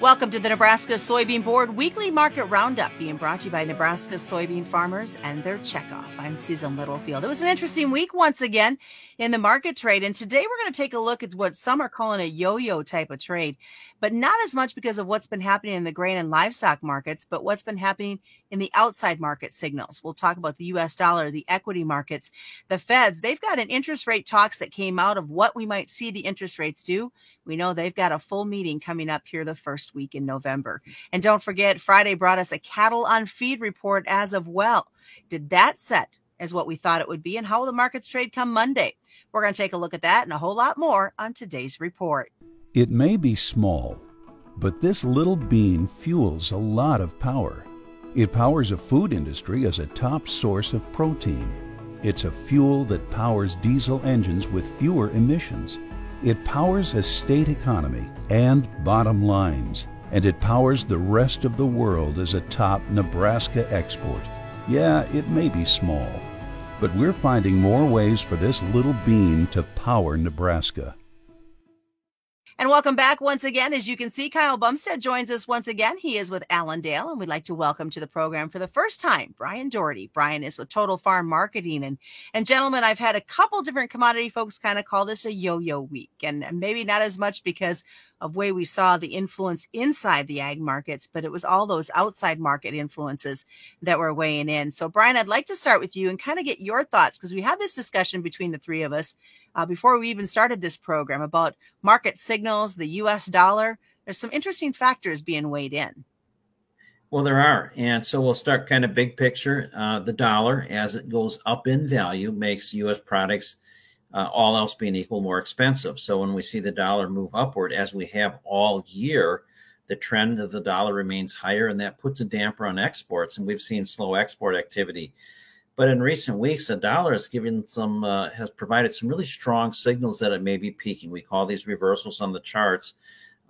Welcome to the Nebraska Soybean Board Weekly Market Roundup, being brought to you by Nebraska soybean farmers and their checkoff. I'm Susan Littlefield. It was an interesting week once again in the market trade, and today we're going to take a look at what some are calling a yo-yo type of trade, but not as much because of what's been happening in the grain and livestock markets, but what's been happening in the outside market signals. We'll talk about the U.S. dollar, the equity markets, the Feds. They've got an interest rate talks that came out of what we might see the interest rates do. We know they've got a full meeting coming up here the first week in November. And don't forget, Friday brought us a cattle on feed report as of well. Did that set as what we thought it would be? And how will the markets trade come Monday? We're going to take a look at that and a whole lot more on today's report. It may be small, but this little bean fuels a lot of power. It powers a food industry as a top source of protein. It's a fuel that powers diesel engines with fewer emissions. It powers a state economy and bottom lines, and it powers the rest of the world as a top Nebraska export. Yeah, it may be small, but we're finding more ways for this little bean to power Nebraska. And welcome back once again. As you can see, Kyle Bumstead joins us once again. He is with Allendale, and we'd like to welcome to the program for the first time Brian Doherty. Brian is with Total Farm Marketing. And, and gentlemen, I've had a couple different commodity folks kind of call this a yo yo week, and maybe not as much because of way we saw the influence inside the ag markets, but it was all those outside market influences that were weighing in. So, Brian, I'd like to start with you and kind of get your thoughts because we had this discussion between the three of us uh, before we even started this program about market signals, the US dollar. There's some interesting factors being weighed in. Well, there are. And so we'll start kind of big picture. Uh, the dollar, as it goes up in value, makes U.S. products, uh, all else being equal, more expensive. So when we see the dollar move upward, as we have all year, the trend of the dollar remains higher, and that puts a damper on exports. And we've seen slow export activity but in recent weeks, the dollar has given some uh, has provided some really strong signals that it may be peaking. We call these reversals on the charts.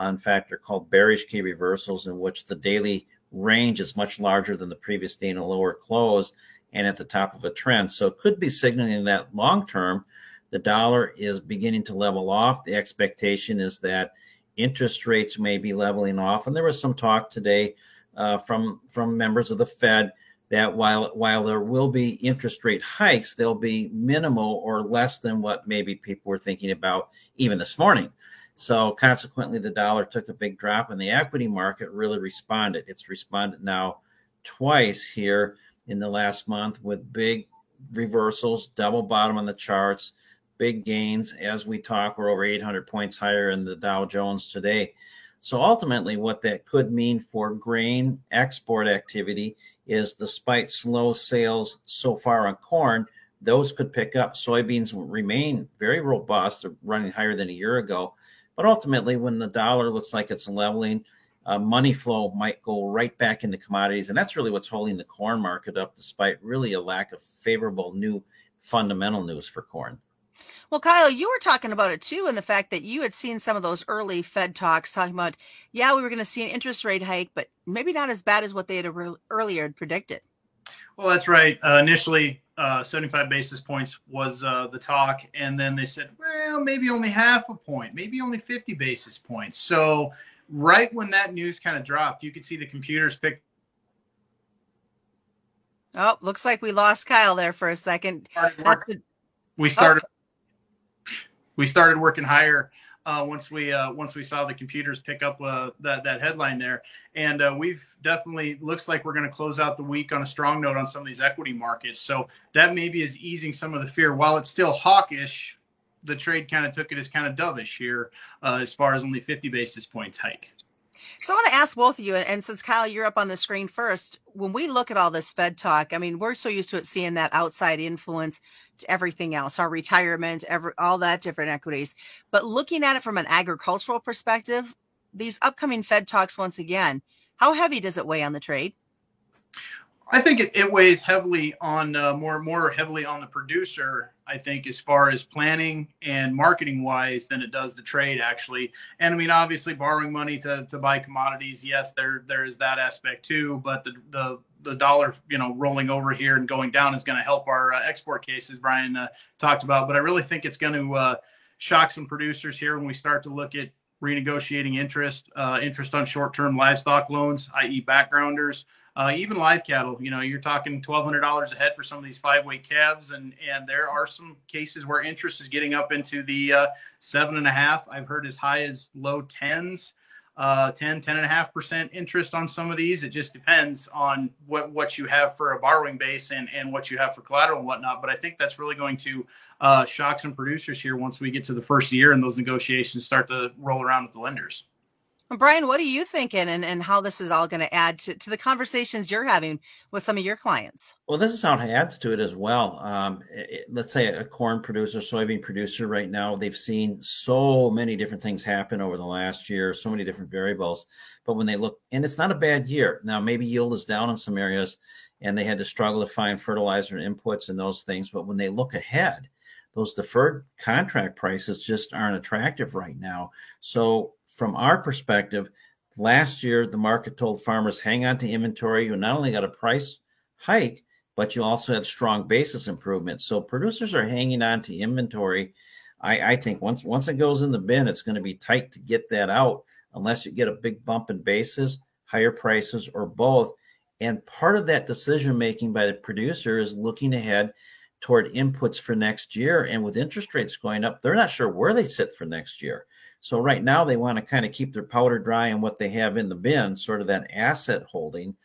Uh, in fact, they're called bearish key reversals, in which the daily range is much larger than the previous day in a lower close and at the top of a trend. So it could be signaling that long term, the dollar is beginning to level off. The expectation is that interest rates may be leveling off. And there was some talk today uh, from from members of the Fed that while while there will be interest rate hikes, they'll be minimal or less than what maybe people were thinking about even this morning. So consequently, the dollar took a big drop, and the equity market really responded. It's responded now twice here in the last month with big reversals, double bottom on the charts, big gains. As we talk, we're over 800 points higher in the Dow Jones today. So ultimately, what that could mean for grain export activity is despite slow sales so far on corn, those could pick up. Soybeans remain very robust, They're running higher than a year ago. But ultimately, when the dollar looks like it's leveling, uh, money flow might go right back into commodities. And that's really what's holding the corn market up, despite really a lack of favorable new fundamental news for corn. Well, Kyle, you were talking about it too, and the fact that you had seen some of those early Fed talks talking about, yeah, we were going to see an interest rate hike, but maybe not as bad as what they had earlier predicted. Well, that's right. Uh, initially, uh, 75 basis points was uh, the talk, and then they said, well, maybe only half a point, maybe only 50 basis points. So, right when that news kind of dropped, you could see the computers pick. Oh, looks like we lost Kyle there for a second. We started. We started working higher uh, once we uh, once we saw the computers pick up uh, that that headline there, and uh, we've definitely looks like we're going to close out the week on a strong note on some of these equity markets. So that maybe is easing some of the fear. While it's still hawkish, the trade kind of took it as kind of dovish here, uh, as far as only 50 basis points hike. So I want to ask both of you, and since Kyle, you're up on the screen first, when we look at all this Fed talk, I mean, we're so used to it seeing that outside influence to everything else, our retirement, every, all that different equities. But looking at it from an agricultural perspective, these upcoming Fed talks, once again, how heavy does it weigh on the trade? I think it, it weighs heavily on uh, more more heavily on the producer. I think as far as planning and marketing wise than it does the trade actually. And I mean, obviously, borrowing money to, to buy commodities, yes, there there is that aspect too. But the the the dollar, you know, rolling over here and going down is going to help our uh, export cases. Brian uh, talked about, but I really think it's going to uh, shock some producers here when we start to look at renegotiating interest, uh, interest on short-term livestock loans, i.e., backgrounders, uh, even live cattle. You know, you're talking twelve hundred dollars a head for some of these five-weight calves, and and there are some cases where interest is getting up into the uh, seven and a half. I've heard as high as low tens uh, 10, 10 and a half percent interest on some of these. It just depends on what, what you have for a borrowing base and, and what you have for collateral and whatnot. But I think that's really going to uh, shock some producers here once we get to the first year and those negotiations start to roll around with the lenders. Brian, what are you thinking and, and how this is all going to add to, to the conversations you're having with some of your clients? Well, this is how it adds to it as well. Um, it, let's say a corn producer, soybean producer right now, they've seen so many different things happen over the last year, so many different variables. But when they look, and it's not a bad year. Now, maybe yield is down in some areas and they had to struggle to find fertilizer and inputs and those things. But when they look ahead, those deferred contract prices just aren't attractive right now. So from our perspective, last year the market told farmers hang on to inventory. You not only got a price hike, but you also had strong basis improvement. So producers are hanging on to inventory. I, I think once once it goes in the bin, it's going to be tight to get that out unless you get a big bump in basis, higher prices, or both. And part of that decision making by the producer is looking ahead toward inputs for next year. And with interest rates going up, they're not sure where they sit for next year. So right now they want to kind of keep their powder dry on what they have in the bin, sort of that asset holding,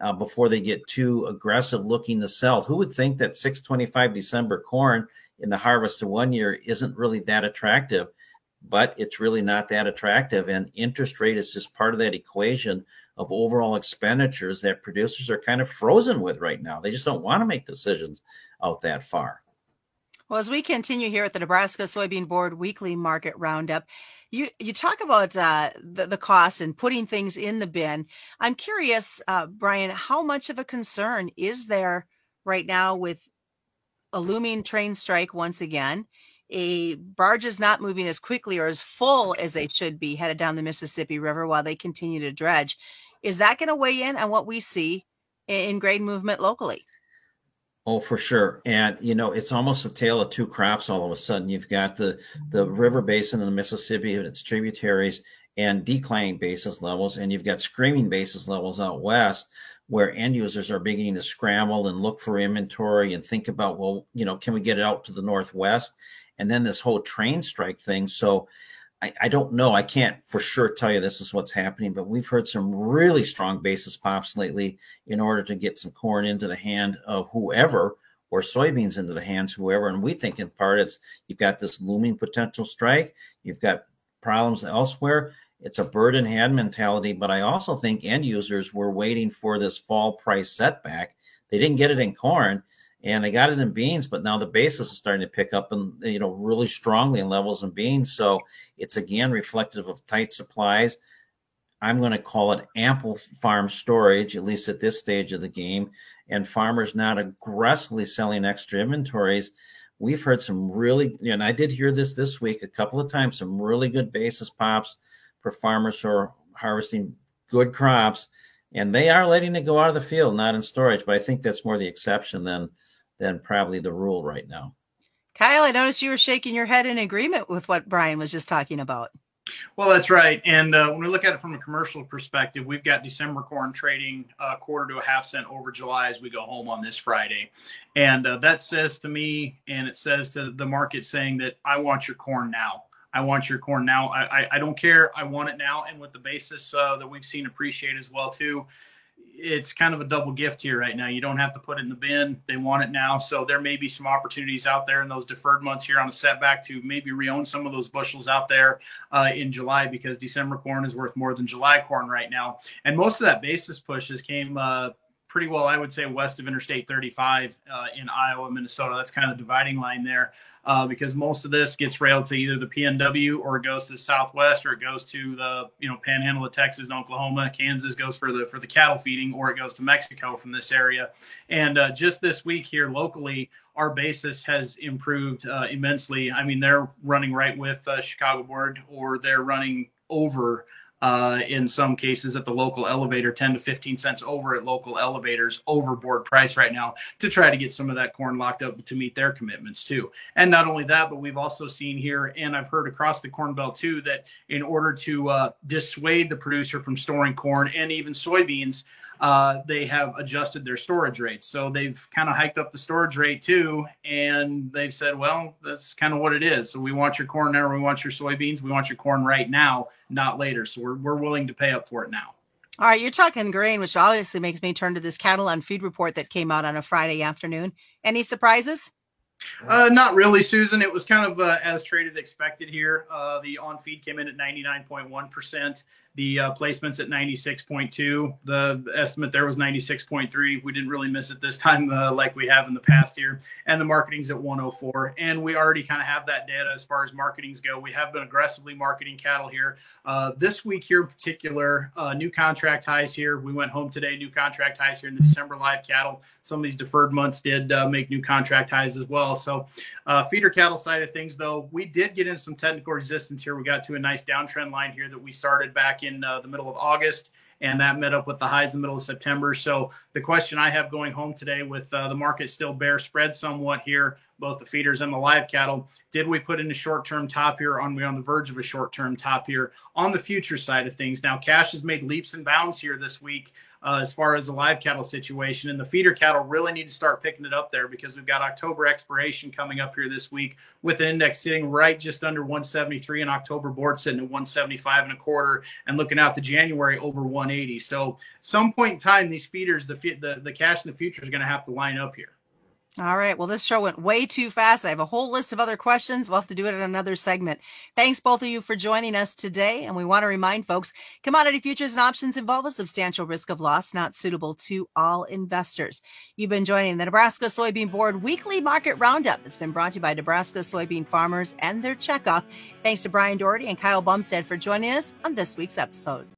uh, before they get too aggressive looking to sell. Who would think that 625 December corn in the harvest of one year isn't really that attractive? But it's really not that attractive, and interest rate is just part of that equation of overall expenditures that producers are kind of frozen with right now. They just don't want to make decisions out that far. Well, as we continue here at the Nebraska Soybean Board Weekly Market Roundup, you you talk about uh, the the cost and putting things in the bin. I'm curious, uh, Brian, how much of a concern is there right now with a looming train strike once again? A barge is not moving as quickly or as full as they should be headed down the Mississippi River while they continue to dredge. Is that going to weigh in on what we see in grain movement locally? Oh, for sure. And you know, it's almost a tale of two crops all of a sudden. You've got the the river basin of the Mississippi and its tributaries and declining basis levels, and you've got screaming basis levels out west where end users are beginning to scramble and look for inventory and think about, well, you know, can we get it out to the northwest? And then this whole train strike thing. So I, I, don't know. I can't for sure tell you this is what's happening, but we've heard some really strong basis pops lately in order to get some corn into the hand of whoever or soybeans into the hands whoever. And we think in part it's you've got this looming potential strike, you've got problems elsewhere. It's a bird in hand mentality, but I also think end users were waiting for this fall price setback. They didn't get it in corn and they got it in beans, but now the basis is starting to pick up and you know really strongly in levels in beans. So it's again reflective of tight supplies. I'm going to call it ample farm storage, at least at this stage of the game, and farmers not aggressively selling extra inventories. We've heard some really, you know and I did hear this this week a couple of times, some really good basis pops for farmers who are harvesting good crops, and they are letting it go out of the field, not in storage. But I think that's more the exception than than probably the rule right now. Kyle, I noticed you were shaking your head in agreement with what Brian was just talking about. Well, that's right. And uh, when we look at it from a commercial perspective, we've got December corn trading a uh, quarter to a half cent over July as we go home on this Friday. And uh, that says to me, and it says to the market saying that I want your corn now. I want your corn now. I, I, I don't care. I want it now. And with the basis uh, that we've seen appreciate as well, too, it's kind of a double gift here right now. You don't have to put it in the bin. They want it now. So there may be some opportunities out there in those deferred months here on a setback to maybe reown some of those bushels out there uh, in July because December corn is worth more than July corn right now. And most of that basis pushes came uh, pretty well, I would say, west of Interstate 35 uh, in Iowa, Minnesota. That's kind of the dividing line there uh, because most of this gets railed to either the PNW or it goes to the Southwest or it goes to the you know Panhandle of Texas and Oklahoma. Kansas goes for the for the cattle feeding or it goes to Mexico from this area. And uh, just this week here locally, our basis has improved uh, immensely. I mean, they're running right with uh, Chicago Board or they're running over uh, in some cases at the local elevator, 10 to 15 cents over at local elevators, overboard price right now to try to get some of that corn locked up to meet their commitments too. And not only that, but we've also seen here, and I've heard across the Corn Belt too, that in order to uh, dissuade the producer from storing corn and even soybeans, uh, they have adjusted their storage rates. So they've kind of hiked up the storage rate too. And they've said, well, that's kind of what it is. So we want your corn now, we want your soybeans, we want your corn right now, not later. So we're, we're willing to pay up for it now. All right, you're talking grain, which obviously makes me turn to this cattle on feed report that came out on a Friday afternoon. Any surprises? Uh, not really, Susan. It was kind of uh, as traded expected here. Uh, the on feed came in at 99.1%. The uh, placements at 96.2. The estimate there was 96.3. We didn't really miss it this time uh, like we have in the past year. And the marketing's at 104. And we already kind of have that data as far as marketings go. We have been aggressively marketing cattle here. Uh, this week here in particular, new contract highs here. We went home today, new contract highs here in the December live cattle. Some of these deferred months did make new contract highs as well. So, uh, feeder cattle side of things, though, we did get in some technical resistance here. We got to a nice downtrend line here that we started back in uh, the middle of August, and that met up with the highs in the middle of September. So, the question I have going home today with uh, the market still bear spread somewhat here, both the feeders and the live cattle, did we put in a short term top here? On we on the verge of a short term top here on the future side of things? Now, cash has made leaps and bounds here this week uh, as far as the live cattle situation. And the feeder cattle really need to start picking it up there because we've got October expiration coming up here this week with an index sitting right just under 173 and October board sitting at 175 and a quarter and looking out to January over 180. So some point in time, these feeders, the, the, the cash in the future is going to have to line up here. All right. Well, this show went way too fast. I have a whole list of other questions. We'll have to do it in another segment. Thanks, both of you, for joining us today. And we want to remind folks commodity futures and options involve a substantial risk of loss, not suitable to all investors. You've been joining the Nebraska Soybean Board weekly market roundup that's been brought to you by Nebraska soybean farmers and their checkoff. Thanks to Brian Doherty and Kyle Bumstead for joining us on this week's episode.